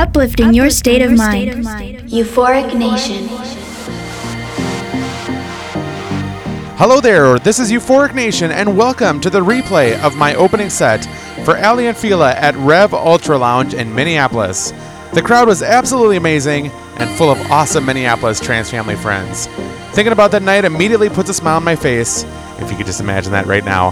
uplifting your state of mind. Euphoric Nation. Hello there, this is Euphoric Nation, and welcome to the replay of my opening set for Aly and Fila at Rev Ultra Lounge in Minneapolis. The crowd was absolutely amazing and full of awesome Minneapolis trance family friends. Thinking about that night immediately puts a smile on my face, if you could just imagine that right now.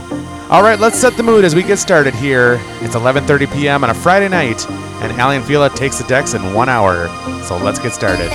All right, let's set the mood as we get started here. It's 11:30 p.m. on a Friday night, and Aly and Fila takes the decks in one hour. So let's get started.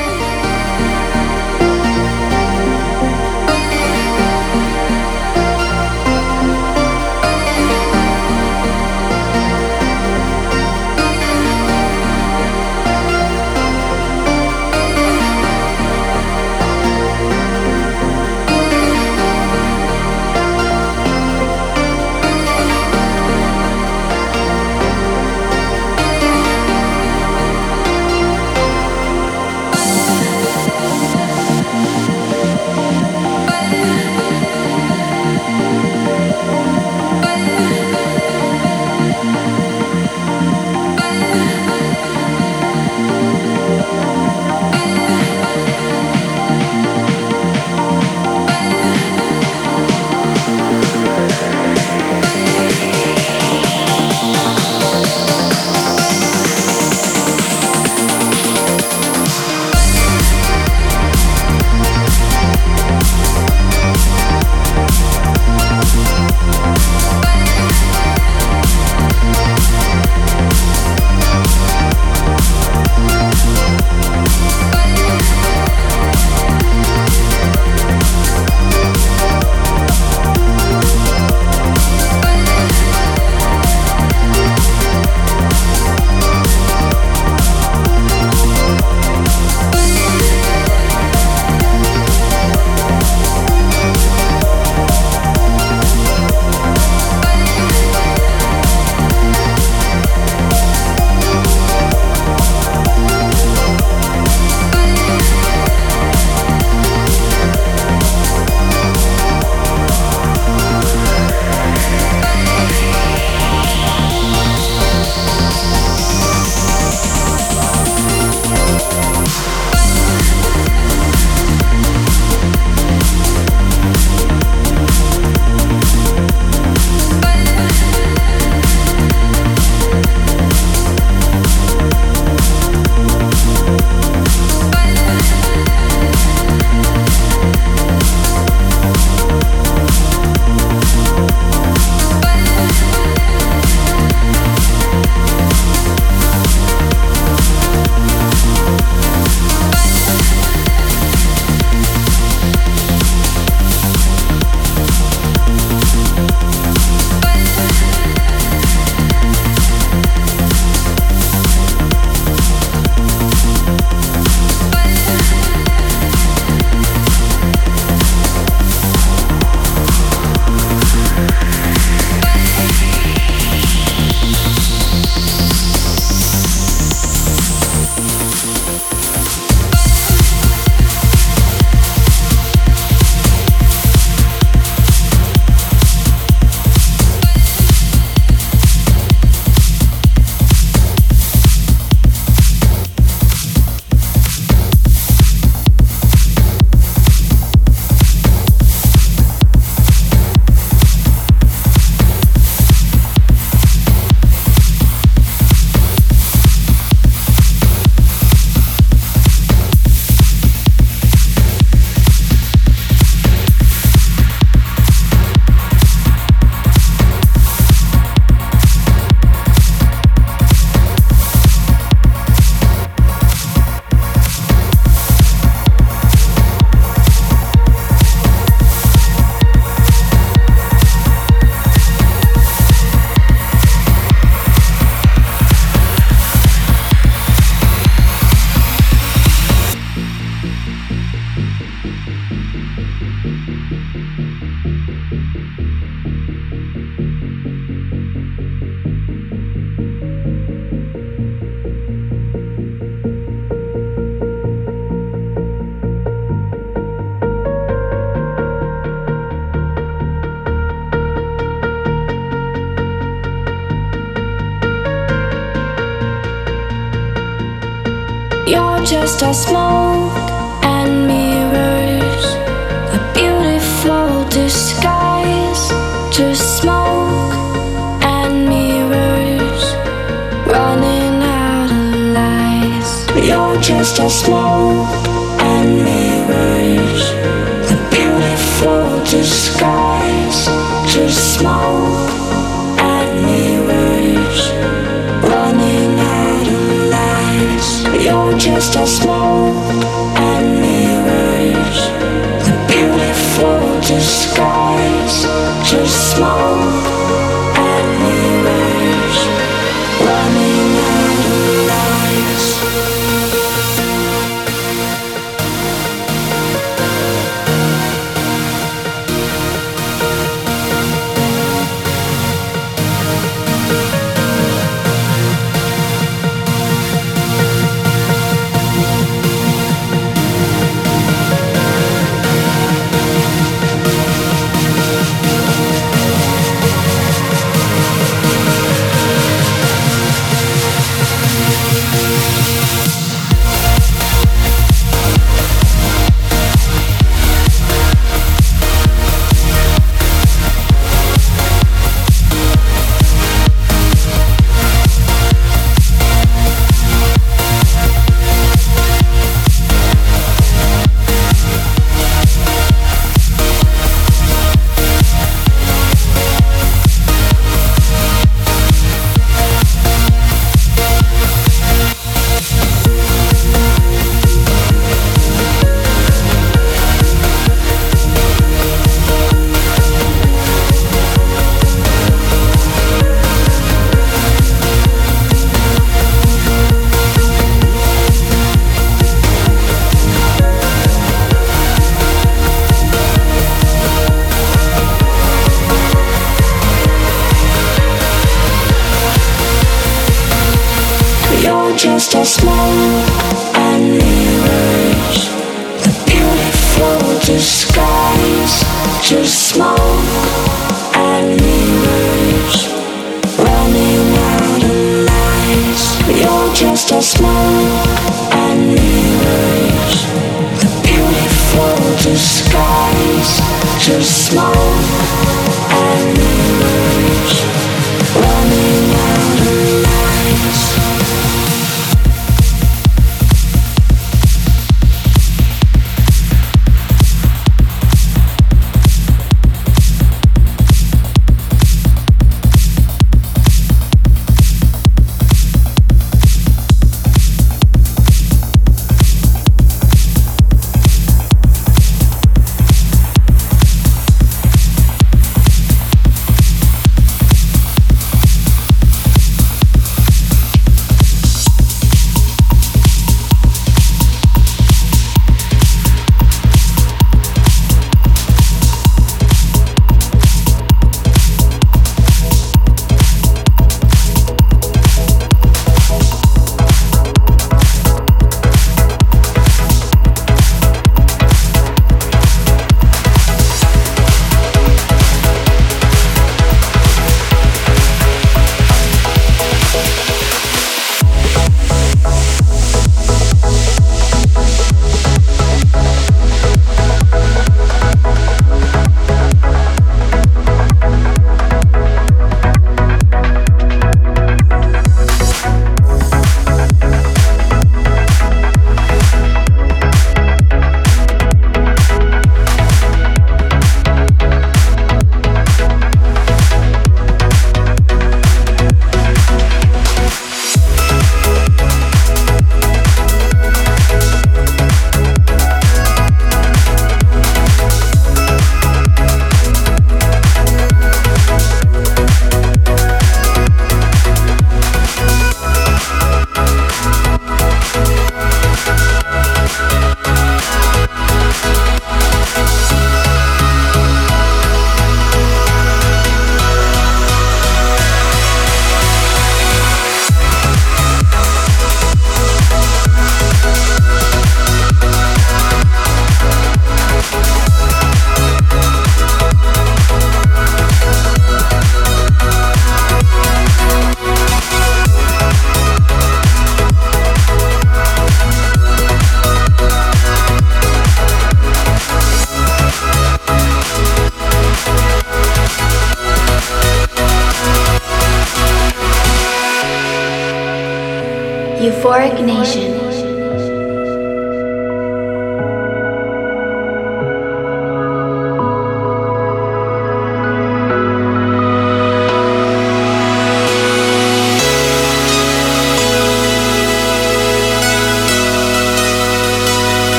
Euphoric Nation.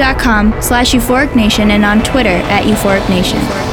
Facebook.com slash Euphoric Nation and on Twitter at Euphoric Nation.